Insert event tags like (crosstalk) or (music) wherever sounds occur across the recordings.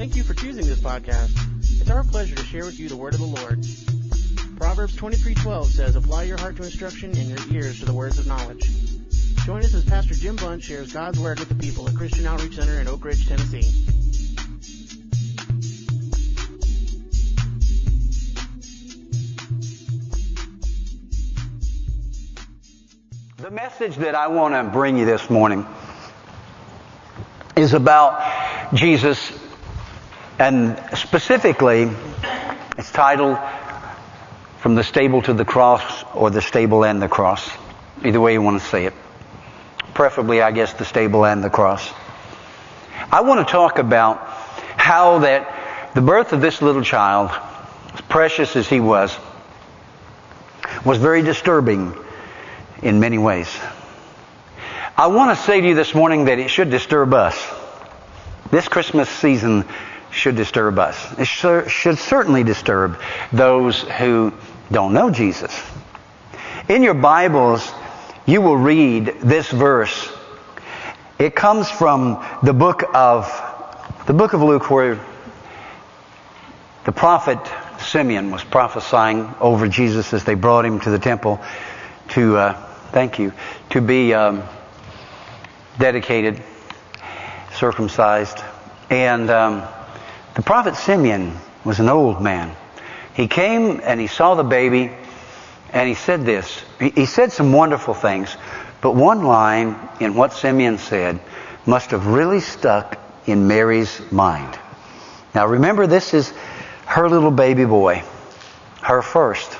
Thank you for choosing this podcast. It's our pleasure to share with you the word of the Lord. Proverbs 23:12 says, "Apply your heart to instruction and your ears to the words of knowledge." Join us as Pastor Jim Bunch shares God's word with the people at Christian Outreach Center in Oak Ridge, Tennessee. The message that I want to bring you this morning is about Jesus, and specifically, it's titled From the Stable to the Cross or the Stable and the Cross. Either way you want to say it. Preferably, I guess, the stable and the cross. I want to talk about how that the birth of this little child, as precious as he was, was very disturbing in many ways. I want to say to you this morning that it should disturb us. This Christmas season should disturb us. It should certainly disturb those who don't know Jesus. In your Bibles, you will read this verse. It comes from the book of the book of Luke where the prophet Simeon was prophesying over Jesus as they brought him to the temple to uh, thank you, to be um, dedicated, circumcised. And um, the prophet Simeon was an old man. He came and he saw the baby and he said this. He, said some wonderful things, but one line in what Simeon said must have really stuck in Mary's mind. Now remember, this is her little baby boy, her first.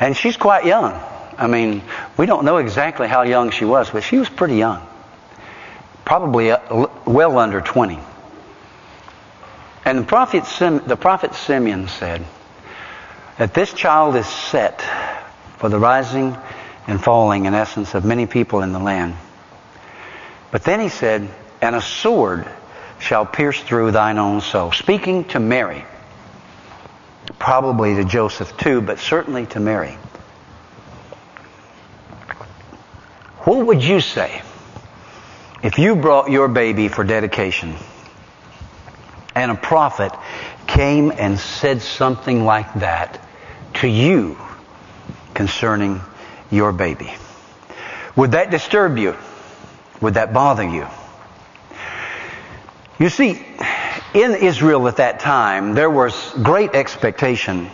And she's quite young. I mean, we don't know exactly how young she was, but she was pretty young. Probably uh, well under 20. And the prophet, Sim, the prophet Simeon said that this child is set for the rising and falling, in essence, of many people in the land. But then he said, and a sword shall pierce through thine own soul. Speaking to Mary. Probably to Joseph too, but certainly to Mary. What would you say if you brought your baby for dedication and a prophet came and said something like that to you concerning your baby? Would that disturb you? Would that bother you? You see, in Israel at that time, there was great expectation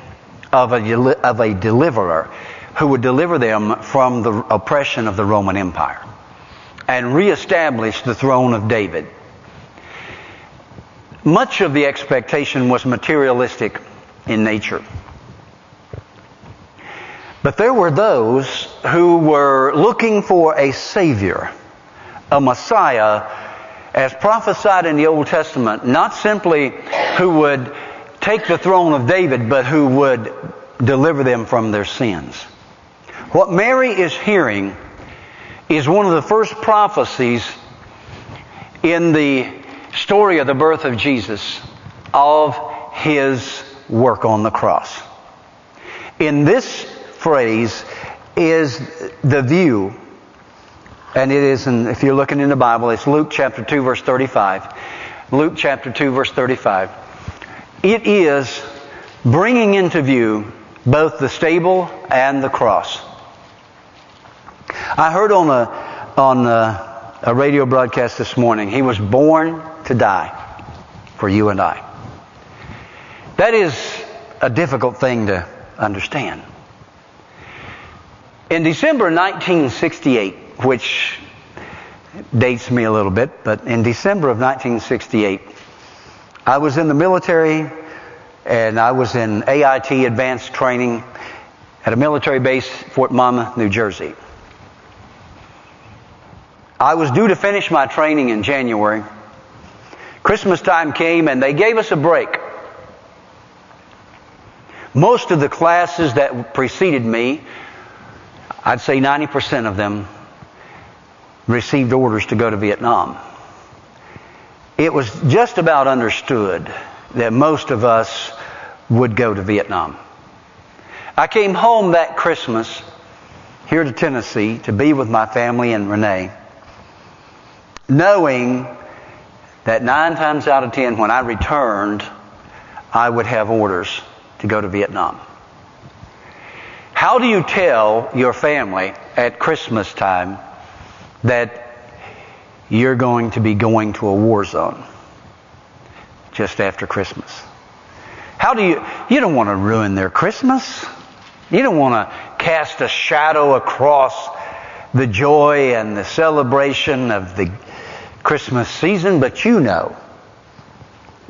of a, of a deliverer who would deliver them from the oppression of the Roman Empire and reestablish the throne of David. Much of the expectation was materialistic in nature. But there were those who were looking for a Savior, a Messiah, as prophesied in the Old Testament, not simply who would take the throne of David, but who would deliver them from their sins. What Mary is hearing is one of the first prophecies in the story of the birth of Jesus of his work on the cross. In this phrase is the view, and it is, in, if you're looking in the Bible, it's Luke chapter 2 verse 35. Luke chapter 2 verse 35. It is bringing into view both the stable and the cross. I heard on a, on a, a radio broadcast this morning, he was born to die for you and I. That is a difficult thing to understand. In December 1968, which dates me a little bit, but in December of 1968, I was in the military and I was in AIT advanced training at a military base, Fort Monmouth, New Jersey. I was due to finish my training in January. Christmas time came and they gave us a break. Most of the classes that preceded me, I'd say 90% of them, received orders to go to Vietnam. It was just about understood that most of us would go to Vietnam. I came home that Christmas here to Tennessee to be with my family and Renee knowing that nine times out of ten, when I returned, I would have orders to go to Vietnam. How do you tell your family at Christmas time that you're going to be going to a war zone just after Christmas? How do you, you don't want to ruin their Christmas. You don't want to cast a shadow across the joy and the celebration of the Christmas season, but you know,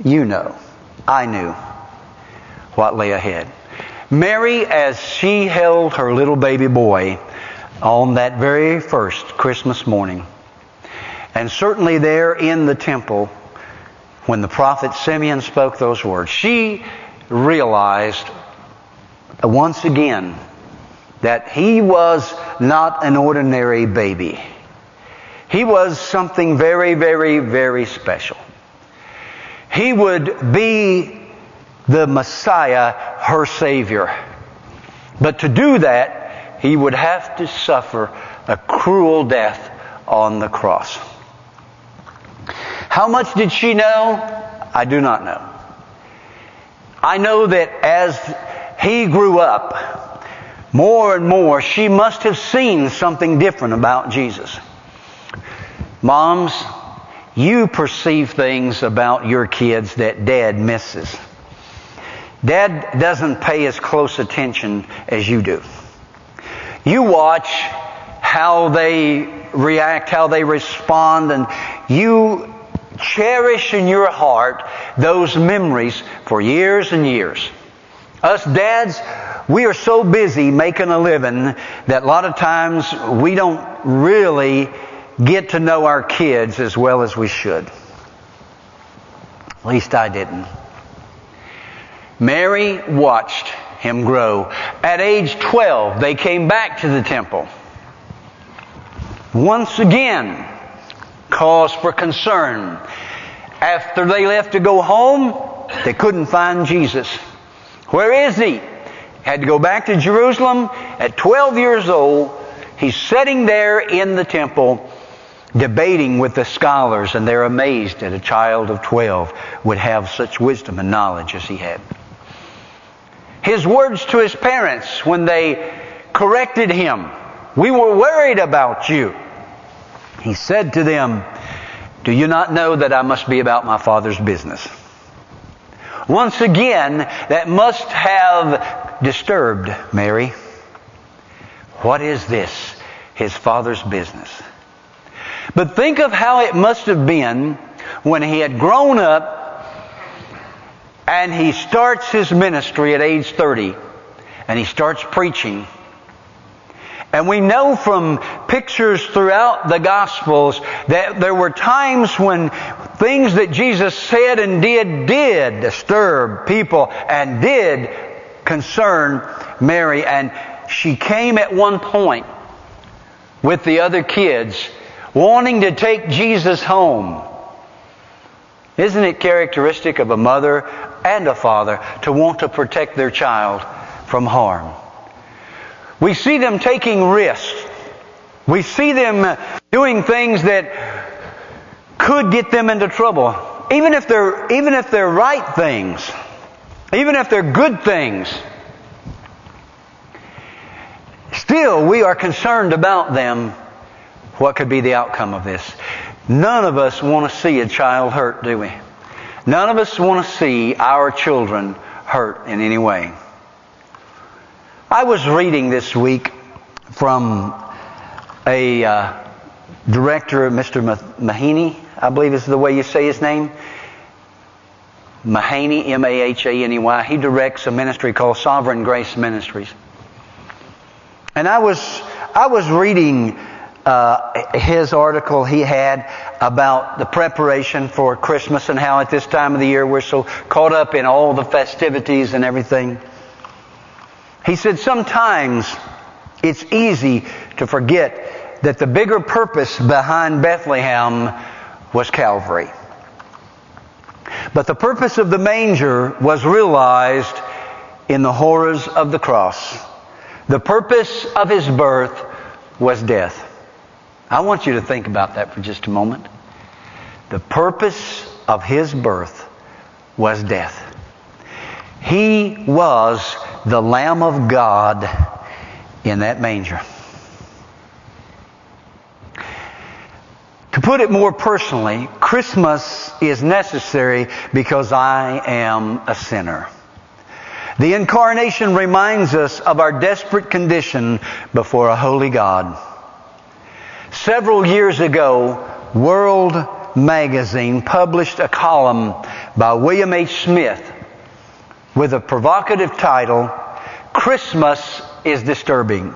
you know, I knew what lay ahead. Mary, as she held her little baby boy on that very first Christmas morning, and certainly there in the temple, when the prophet Simeon spoke those words, she realized once again that he was not an ordinary baby. He was something very, very, very special. He would be the Messiah, her Savior. But to do that, he would have to suffer a cruel death on the cross. How much did she know? I do not know. I know that as he grew up, more and more, she must have seen something different about Jesus. Moms, you perceive things about your kids that dad misses. Dad doesn't pay as close attention as you do. You watch how they react, how they respond, and you cherish in your heart those memories for years and years. Us dads, we are so busy making a living that a lot of times we don't really get to know our kids as well as we should. At least I didn't. Mary watched him grow. At age 12, they came back to the temple. Once again, cause for concern. After they left to go home, they couldn't find Jesus. Where is he? Had to go back to Jerusalem. At 12 years old, he's sitting there in the temple debating with the scholars, and they're amazed that a child of 12 would have such wisdom and knowledge as he had. His words to his parents when they corrected him, We were worried about you. He said to them, Do you not know that I must be about my Father's business? Once again, that must have disturbed Mary. What is this? His Father's business. But think of how it must have been when he had grown up and he starts his ministry at age 30 and he starts preaching. And we know from pictures throughout the Gospels that there were times when things that Jesus said and did did disturb people and did concern Mary. And she came at one point with the other kids wanting to take Jesus home. Isn't it characteristic of a mother and a father to want to protect their child from harm? We see them taking risks. We see them doing things that could get them into trouble. Even if they're, even if they're right things. Even if they're good things. Still, we are concerned about them what could be the outcome of this? None of us want to see a child hurt, do we? None of us want to see our children hurt in any way. I was reading this week from a uh, director, Mr. Mahaney, I believe is the way you say his name. Mahaney, M-A-H-A-N-E-Y. He directs a ministry called Sovereign Grace Ministries. And I was, I was reading uh, his article he had about the preparation for Christmas and how at this time of the year we're so caught up in all the festivities and everything. He said sometimes it's easy to forget that the bigger purpose behind Bethlehem was Calvary. But the purpose of the manger was realized in the horrors of the cross. The purpose of his birth was death. I want you to think about that for just a moment. The purpose of his birth was death. He was the Lamb of God in that manger. To put it more personally, Christmas is necessary because I am a sinner. The incarnation reminds us of our desperate condition before a holy God. Several years ago, World Magazine published a column by William H. Smith with a provocative title, Christmas is Disturbing.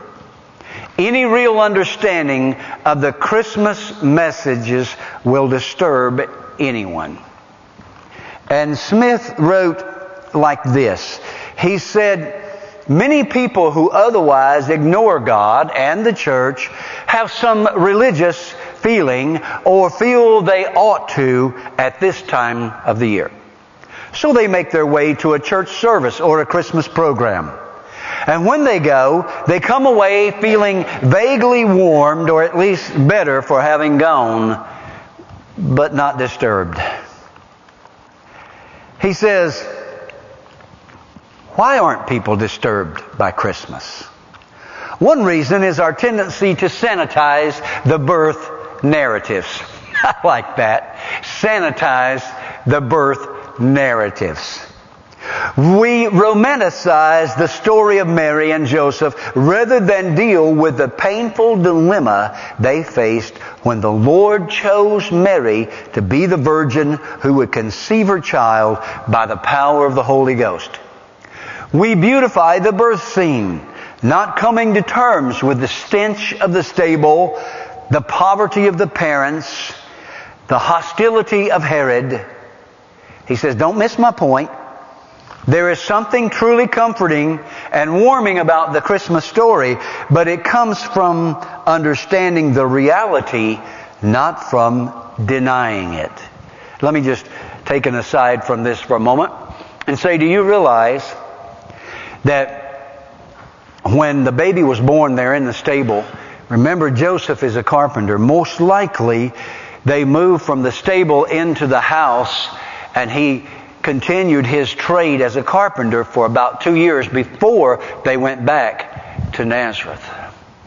Any real understanding of the Christmas messages will disturb anyone. And Smith wrote like this. He said, Many people who otherwise ignore God and the church have some religious feeling or feel they ought to at this time of the year. So they make their way to a church service or a Christmas program. And when they go, they come away feeling vaguely warmed or at least better for having gone, but not disturbed. He says, why aren't people disturbed by Christmas? One reason is our tendency to sanitize the birth narratives. (laughs) I like that. Sanitize the birth narratives. We romanticize the story of Mary and Joseph rather than deal with the painful dilemma they faced when the Lord chose Mary to be the virgin who would conceive her child by the power of the Holy Ghost. We beautify the birth scene, not coming to terms with the stench of the stable, the poverty of the parents, the hostility of Herod. He says, don't miss my point. There is something truly comforting and warming about the Christmas story, but it comes from understanding the reality, not from denying it. Let me just take an aside from this for a moment and say, do you realize that when the baby was born there in the stable, remember Joseph is a carpenter. Most likely they moved from the stable into the house and he continued his trade as a carpenter for about two years before they went back to Nazareth.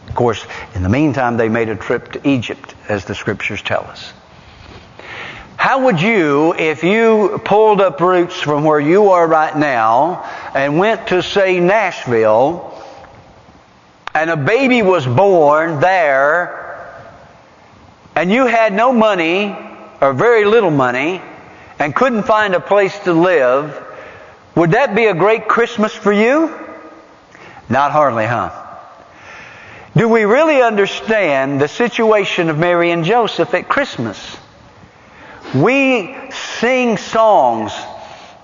Of course, in the meantime, they made a trip to Egypt, as the scriptures tell us. How would you, if you pulled up roots from where you are right now and went to, say, Nashville, and a baby was born there, and you had no money, or very little money, and couldn't find a place to live, would that be a great Christmas for you? Not hardly, huh? Do we really understand the situation of Mary and Joseph at Christmas? We sing songs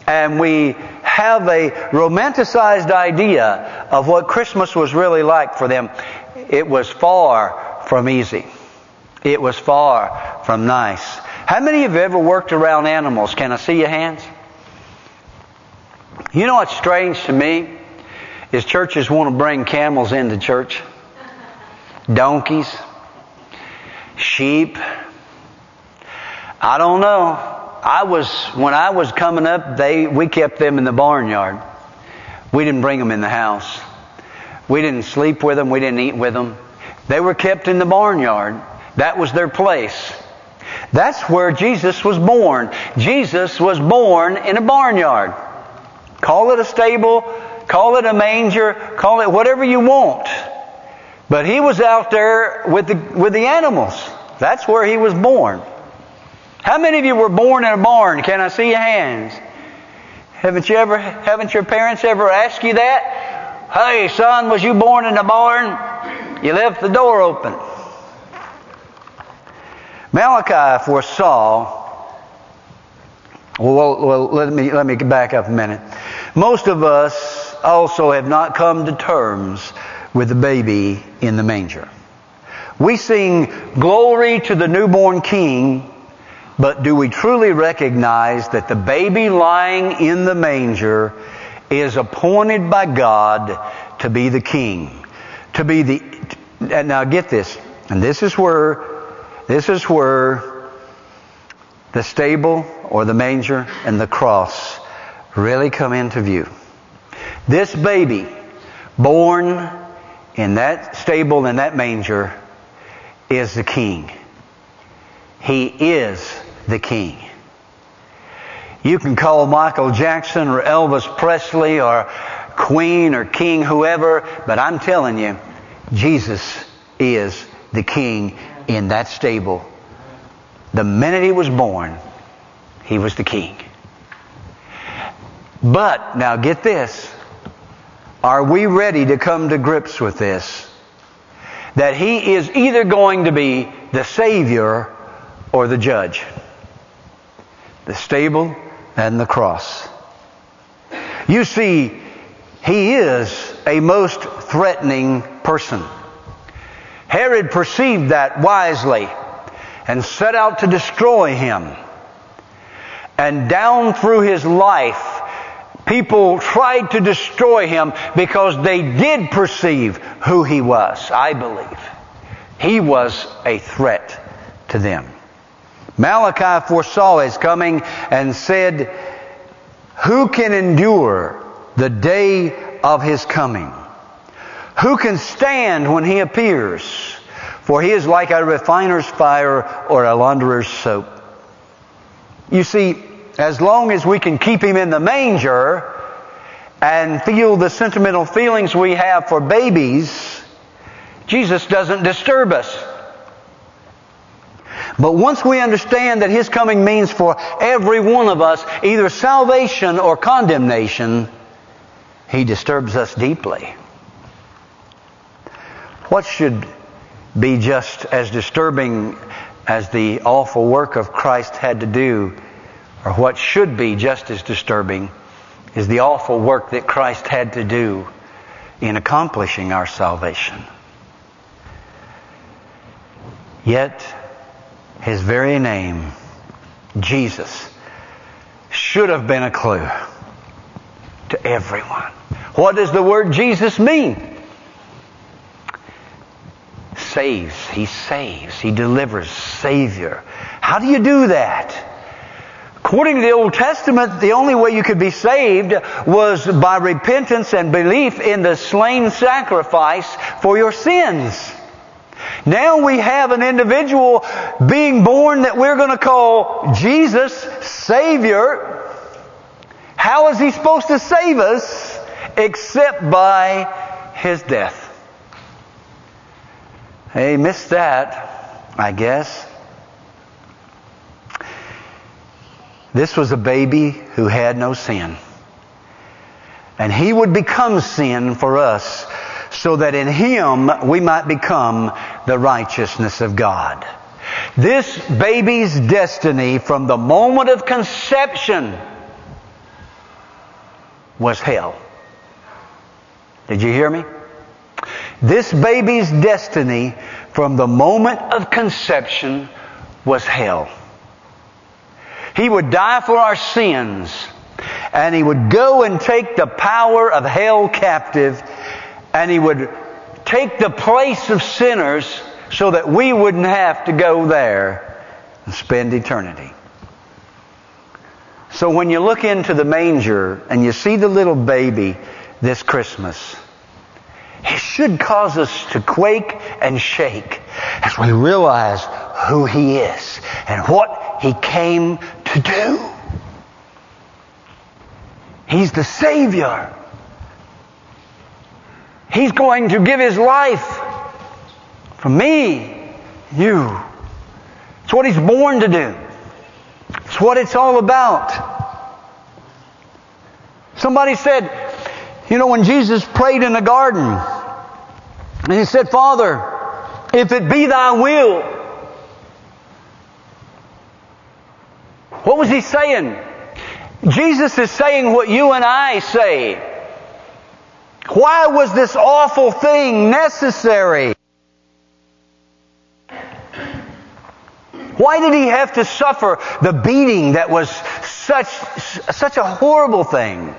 and we have a romanticized idea of what Christmas was really like for them. It was far from easy. It was far from nice. How many of you ever worked around animals? Can I see your hands? You know what's strange to me? Is churches want to bring camels into church. Donkeys. Sheep. I don't know. I was, when I was coming up, they, we kept them in the barnyard. We didn't bring them in the house. We didn't sleep with them. We didn't eat with them. They were kept in the barnyard. That was their place. That's where Jesus was born. Jesus was born in a barnyard. Call it a stable, call it a manger, call it whatever you want. But he was out there with the, with the animals. That's where he was born. How many of you were born in a barn? Can I see your hands? Haven't you ever, haven't your parents ever asked you that? Hey, son, was you born in a barn? You left the door open. Malachi foresaw, well, well, let me, let me back up a minute. Most of us also have not come to terms with the baby in the manger. We sing glory to the newborn king but do we truly recognize that the baby lying in the manger is appointed by God to be the king? To be the, now get this, and this is where, this is where the stable or the manger and the cross really come into view. This baby, born in that stable, in that manger, is the king. He is the king. You can call Michael Jackson or Elvis Presley or Queen or King, whoever, but I'm telling you, Jesus is the king in that stable. The minute he was born, he was the king. But, now get this. Are we ready to come to grips with this? That he is either going to be the Savior or the judge. The stable and the cross. You see, he is a most threatening person. Herod perceived that wisely and set out to destroy him. And down through his life, people tried to destroy him because they did perceive who he was, I believe. He was a threat to them. Malachi foresaw his coming and said, Who can endure the day of his coming? Who can stand when he appears? For he is like a refiner's fire or a launderer's soap. You see, as long as we can keep him in the manger and feel the sentimental feelings we have for babies, Jesus doesn't disturb us. But once we understand that His coming means for every one of us either salvation or condemnation, He disturbs us deeply. What should be just as disturbing as the awful work of Christ had to do, or what should be just as disturbing, is the awful work that Christ had to do in accomplishing our salvation. Yet, his very name, Jesus, should have been a clue to everyone. What does the word Jesus mean? Saves. He saves. He delivers. Savior. How do you do that? According to the Old Testament, the only way you could be saved was by repentance and belief in the slain sacrifice for your sins. Now we have an individual being born that we're going to call Jesus, Savior. How is He supposed to save us except by His death? Hey, missed that, I guess. This was a baby who had no sin. And He would become sin for us so that in Him we might become the righteousness of God. This baby's destiny from the moment of conception was hell. Did you hear me? This baby's destiny from the moment of conception was hell. He would die for our sins and he would go and take the power of hell captive and he would take the place of sinners so that we wouldn't have to go there and spend eternity. So when you look into the manger and you see the little baby this Christmas, it should cause us to quake and shake as we realize who He is and what He came to do. He's the Savior. He's going to give His life for me, you. It's what He's born to do. It's what it's all about. Somebody said, you know, when Jesus prayed in the garden, and He said, Father, if it be Thy will, what was He saying? Jesus is saying what you and I say. Why was this awful thing necessary? Why did he have to suffer the beating that was such, such a horrible thing?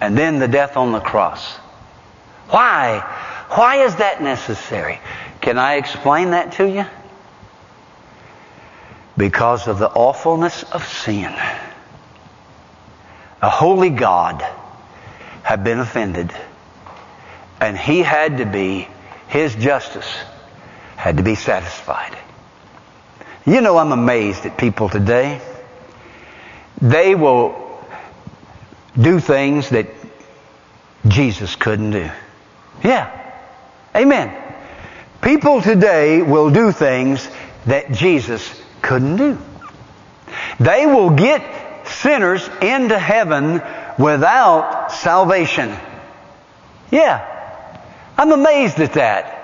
And then the death on the cross. Why? Why is that necessary? Can I explain that to you? because of the awfulness of sin. A holy God had been offended, and he had to be, his justice had to be satisfied. You know, I'm amazed at people today. They will do things that Jesus couldn't do. Yeah. Amen. People today will do things that Jesus couldn't do. They will get sinners into heaven without salvation. Yeah. I'm amazed at that.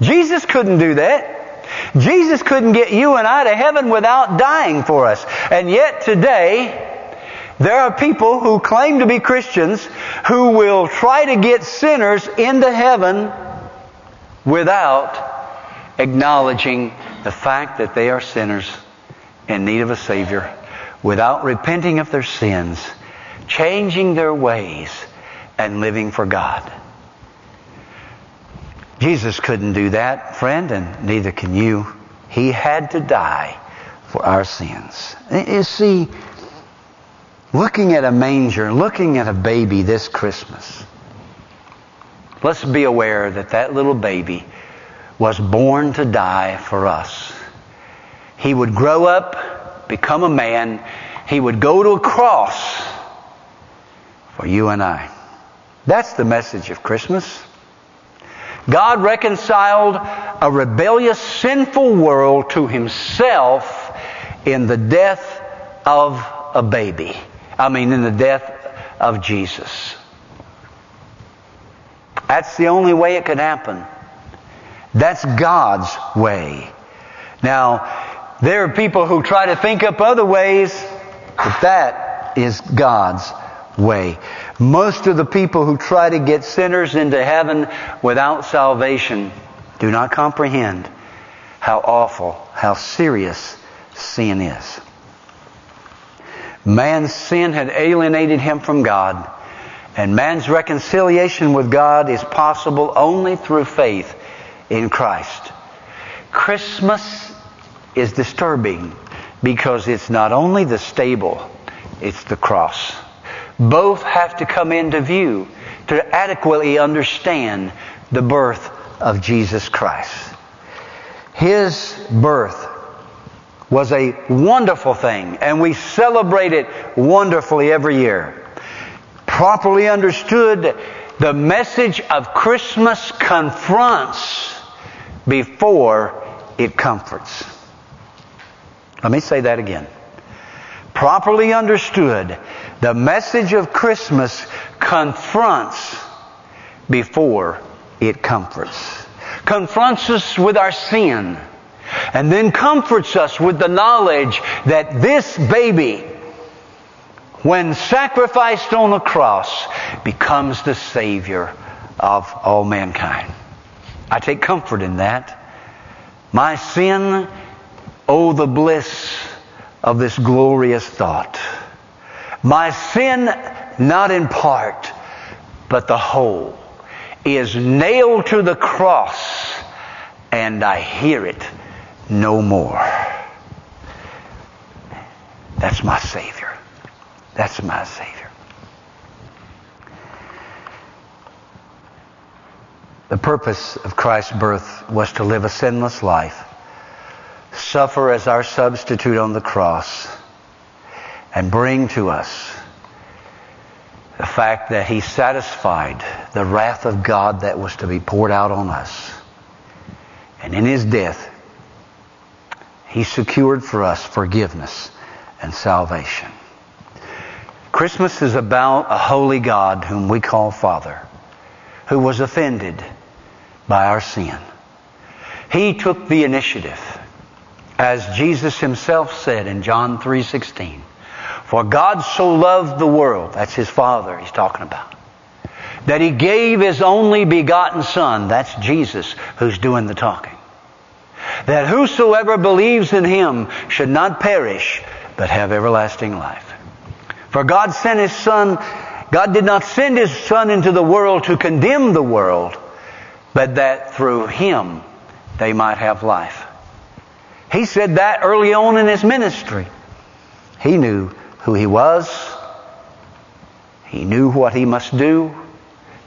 Jesus couldn't do that. Jesus couldn't get you and I to heaven without dying for us. And yet today, there are people who claim to be Christians who will try to get sinners into heaven without acknowledging the fact that they are sinners in need of a Savior, without repenting of their sins, changing their ways, and living for God. Jesus couldn't do that, friend, and neither can you. He had to die for our sins. You see, looking at a manger, looking at a baby this Christmas, let's be aware that that little baby was born to die for us. He would grow up, become a man, he would go to a cross for you and I. That's the message of Christmas. God reconciled a rebellious, sinful world to himself in the death of a baby. I mean, in the death of Jesus. That's the only way it could happen. That's God's way. Now, there are people who try to think up other ways, but that is God's way. Most of the people who try to get sinners into heaven without salvation do not comprehend how awful, how serious sin is. Man's sin had alienated him from God, and man's reconciliation with God is possible only through faith in Christ. Christmas is disturbing because it's not only the stable, it's the cross. Both have to come into view to adequately understand the birth of Jesus Christ. His birth was a wonderful thing, and we celebrate it wonderfully every year. Properly understood, the message of Christmas confronts before it comforts. Let me say that again. Properly understood, the message of Christmas confronts before it comforts. Confronts us with our sin and then comforts us with the knowledge that this baby, when sacrificed on the cross, becomes the Savior of all mankind. I take comfort in that. My sin, oh, the bliss of this glorious thought. My sin, not in part, but the whole, is nailed to the cross, and I hear it no more. That's my Savior. That's my Savior. The purpose of Christ's birth was to live a sinless life, suffer as our substitute on the cross, and bring to us the fact that He satisfied the wrath of God that was to be poured out on us. And in His death, He secured for us forgiveness and salvation. Christmas is about a holy God whom we call Father, who was offended by our sin. He took the initiative. As Jesus himself said in John 3:16, "For God so loved the world, that's his Father he's talking about, that he gave his only begotten son, that's Jesus who's doing the talking, that whosoever believes in him should not perish but have everlasting life. For God sent his son, God did not send his son into the world to condemn the world, but that through him they might have life. He said that early on in his ministry. He knew who he was. He knew what he must do.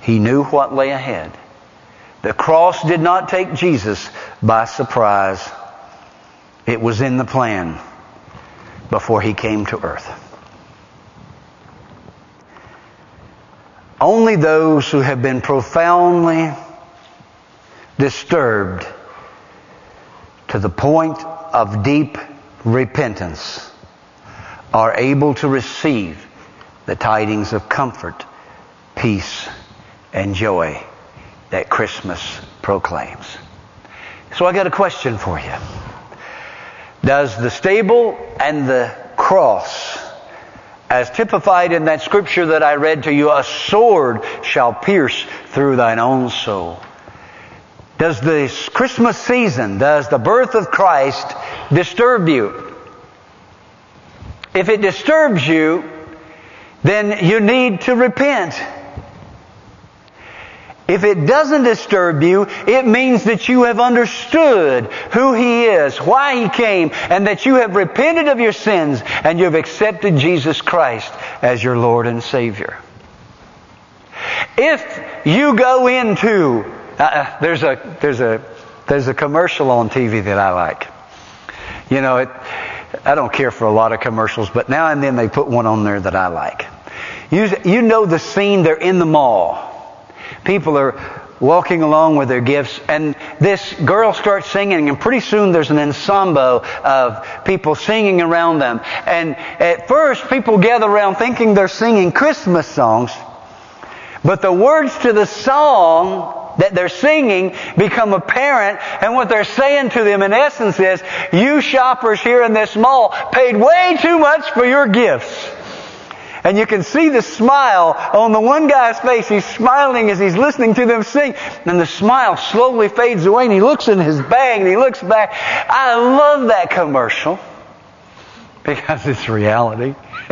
He knew what lay ahead. The cross did not take Jesus by surprise. It was in the plan before he came to earth. Only those who have been profoundly disturbed to the point of deep repentance are able to receive the tidings of comfort, peace, and joy that Christmas proclaims. So I got a question for you. Does the stable and the cross, as typified in that scripture that I read to you, a sword shall pierce through thine own soul? Does this Christmas season, does the birth of Christ disturb you? If it disturbs you, then you need to repent. If it doesn't disturb you, it means that you have understood who He is, why He came, and that you have repented of your sins and you have accepted Jesus Christ as your Lord and Savior. If you go into, uh, there's a, there's a, there's a commercial on TV that I like. You know, it, I don't care for a lot of commercials, but now and then they put one on there that I like. You, you know the scene, they're in the mall people are walking along with their gifts, and this girl starts singing, and pretty soon there's an ensemble of people singing around them. And at first, people gather around thinking they're singing Christmas songs, but the words to the song that they're singing become apparent, and what they're saying to them in essence is, you shoppers here in this mall paid way too much for your gifts. And you can see the smile on the one guy's face. He's smiling as he's listening to them sing. And the smile slowly fades away and he looks in his bag and he looks back. I love that commercial because it's reality. (laughs)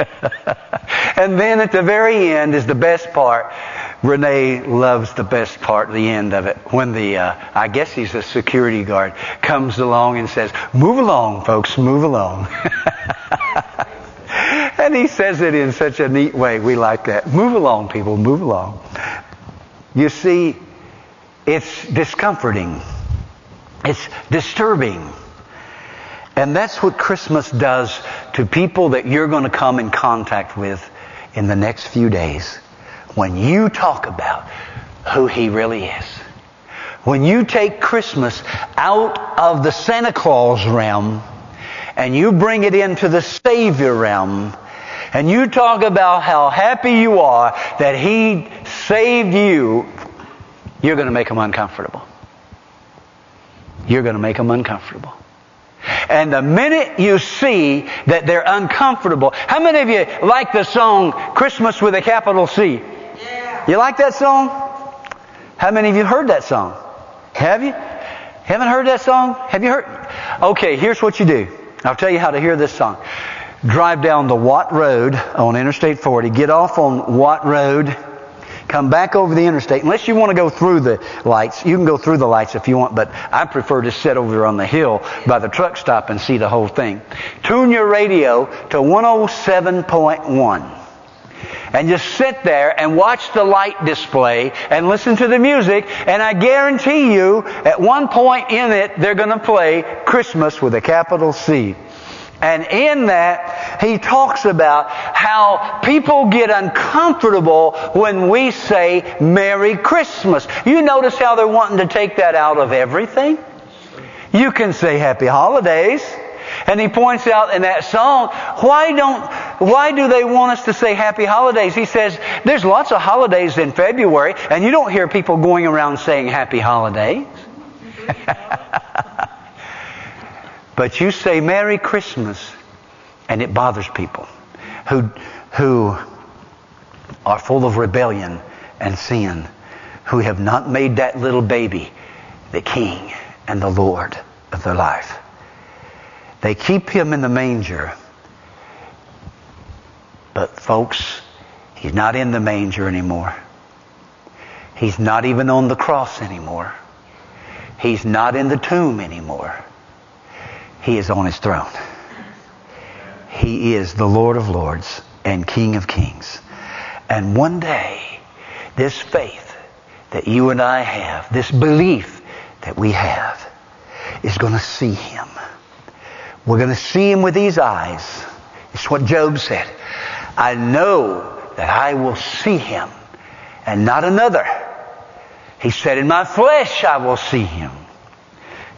and then at the very end is the best part. Renee loves the best part, the end of it, when the, uh, I guess he's a security guard, comes along and says, move along, folks, move along. (laughs) And he says it in such a neat way. We like that. Move along, people, move along. You see, it's discomforting. It's disturbing. And that's what Christmas does to people that you're going to come in contact with in the next few days. When you talk about who He really is. When you take Christmas out of the Santa Claus realm and you bring it into the Savior realm, and you talk about how happy you are that He saved you, you're going to make them uncomfortable. You're going to make them uncomfortable. And the minute you see that they're uncomfortable, how many of you like the song Christmas with a capital C? You like that song? How many of you heard that song? Have you? Haven't heard that song? Have you heard? Okay, here's what you do. I'll tell you how to hear this song drive down the Watt Road on Interstate 40, get off on Watt Road, come back over the interstate. Unless you want to go through the lights, you can go through the lights if you want, but I prefer to sit over on the hill by the truck stop and see the whole thing. Tune your radio to 107.1 and just sit there and watch the light display and listen to the music and I guarantee you at one point in it they're going to play Christmas with a capital C. And in that, he talks about how people get uncomfortable when we say Merry Christmas. You notice how they're wanting to take that out of everything? You can say Happy Holidays. And he points out in that song, why don't, why do they want us to say happy holidays? He says, there's lots of holidays in February, and you don't hear people going around saying happy holidays. (laughs) But you say Merry Christmas, and it bothers people who, who are full of rebellion and sin, who have not made that little baby the King and the Lord of their life. They keep him in the manger. But folks, he's not in the manger anymore. He's not even on the cross anymore. He's not in the tomb anymore. He is on his throne. He is the Lord of lords and King of kings. And one day, this faith that you and I have, this belief that we have, is going to see him. We're going to see him with these eyes. It's what Job said. I know that I will see him and not another. He said, in my flesh I will see him.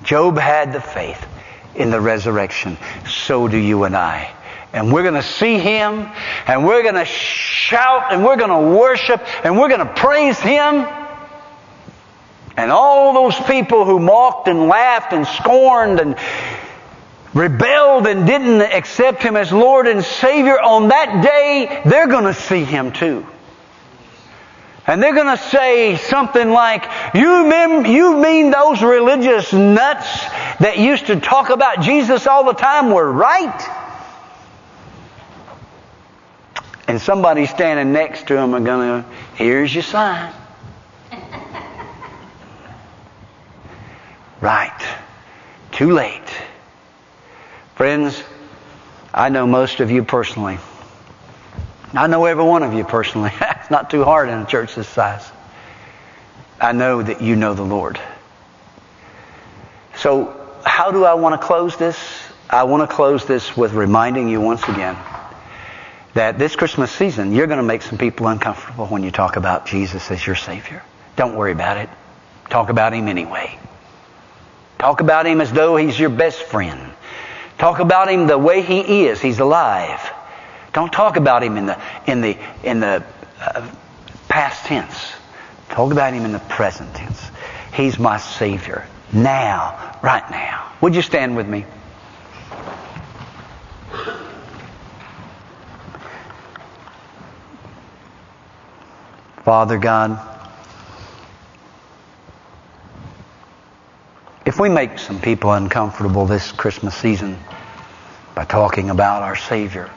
Job had the faith in the resurrection. So do you and I. And we're going to see him and we're going to shout and we're going to worship and we're going to praise him. And all those people who mocked and laughed and scorned and rebelled and didn't accept him as Lord and Savior on that day, they're going to see him too. And they're going to say something like, you mean, you mean those religious nuts that used to talk about Jesus all the time were right? And somebody standing next to him are going to, here's your sign. (laughs) right. Too late. Friends, I know most of you personally. I know every one of you personally. (laughs) it's not too hard in a church this size. I know that you know the Lord. So, how do I want to close this? I want to close this with reminding you once again that this Christmas season, you're going to make some people uncomfortable when you talk about Jesus as your Savior. Don't worry about it. Talk about Him anyway. Talk about Him as though He's your best friend. Talk about Him the way He is. He's alive. Don't talk about Him in the, in the, in the uh, past tense. Talk about Him in the present tense. He's my Savior. Now. Right now. Would you stand with me? Father God, if we make some people uncomfortable this Christmas season by talking about our Savior,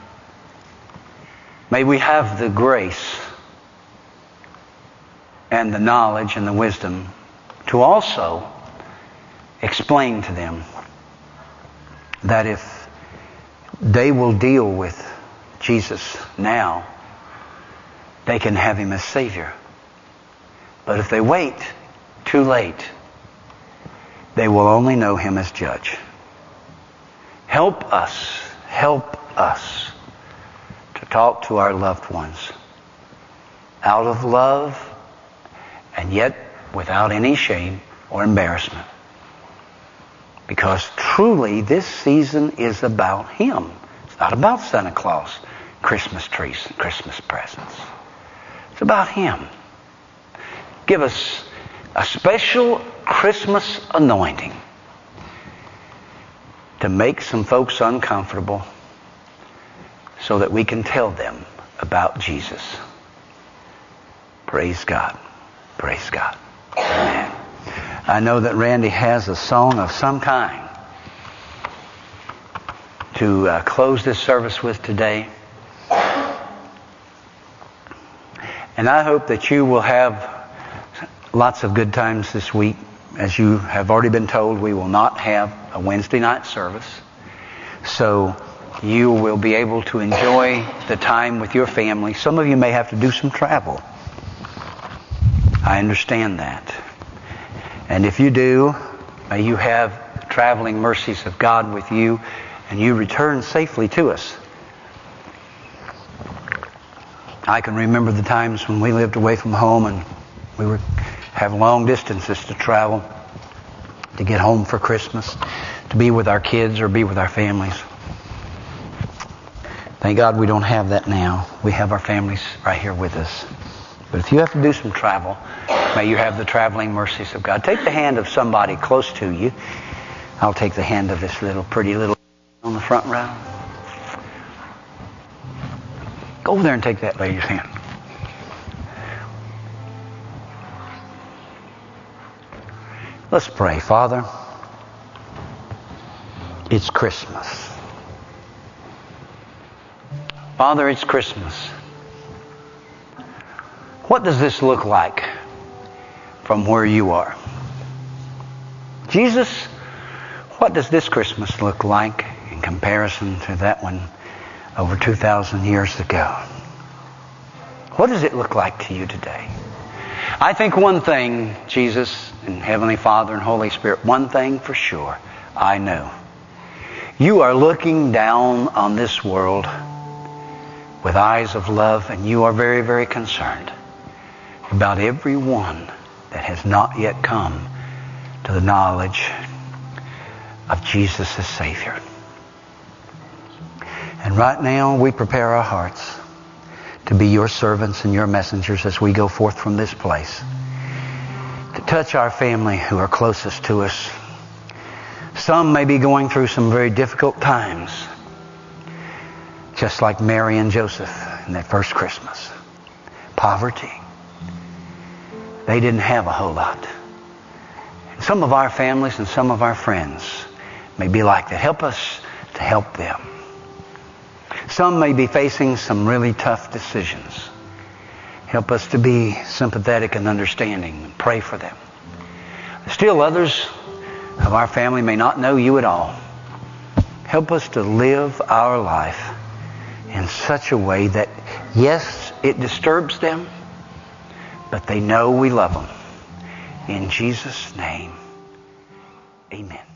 may we have the grace and the knowledge and the wisdom to also explain to them that if they will deal with Jesus now, they can have him as Savior. But if they wait too late, they will only know him as judge. Help us, help us to talk to our loved ones out of love and yet without any shame or embarrassment. Because truly this season is about him. It's not about Santa Claus, Christmas trees, and Christmas presents. It's about Him. Give us a special Christmas anointing to make some folks uncomfortable so that we can tell them about Jesus. Praise God. Praise God. Amen. I know that Randy has a song of some kind to uh, close this service with today. And I hope that you will have lots of good times this week. As you have already been told, we will not have a Wednesday night service. So you will be able to enjoy the time with your family. Some of you may have to do some travel. I understand that. And if you do, may you have the traveling mercies of God with you and you return safely to us. I can remember the times when we lived away from home and we would have long distances to travel to get home for Christmas, to be with our kids or be with our families. Thank God we don't have that now. We have our families right here with us. But if you have to do some travel, may you have the traveling mercies of God. Take the hand of somebody close to you. I'll take the hand of this little pretty little on the front row. Go over there and take that lady's hand. Let's pray. Father, it's Christmas. Father, it's Christmas. What does this look like from where you are? Jesus, What does this Christmas look like in comparison to that one over 2,000 years ago? What does it look like to you today? I think one thing, Jesus and Heavenly Father and Holy Spirit, one thing for sure, I know. You are looking down on this world with eyes of love, and you are very, very concerned about everyone that has not yet come to the knowledge of Jesus as Savior. And right now, we prepare our hearts to be your servants and your messengers as we go forth from this place. To touch our family who are closest to us. Some may be going through some very difficult times, just like Mary and Joseph in that first Christmas. Poverty. They didn't have a whole lot. Some of our families and some of our friends may be like that. Help us to help them. Some may be facing some really tough decisions. Help us to be sympathetic and understanding and pray for them. Still others of our family may not know you at all. Help us to live our life in such a way that, yes, it disturbs them, but they know we love them. In Jesus' name, amen.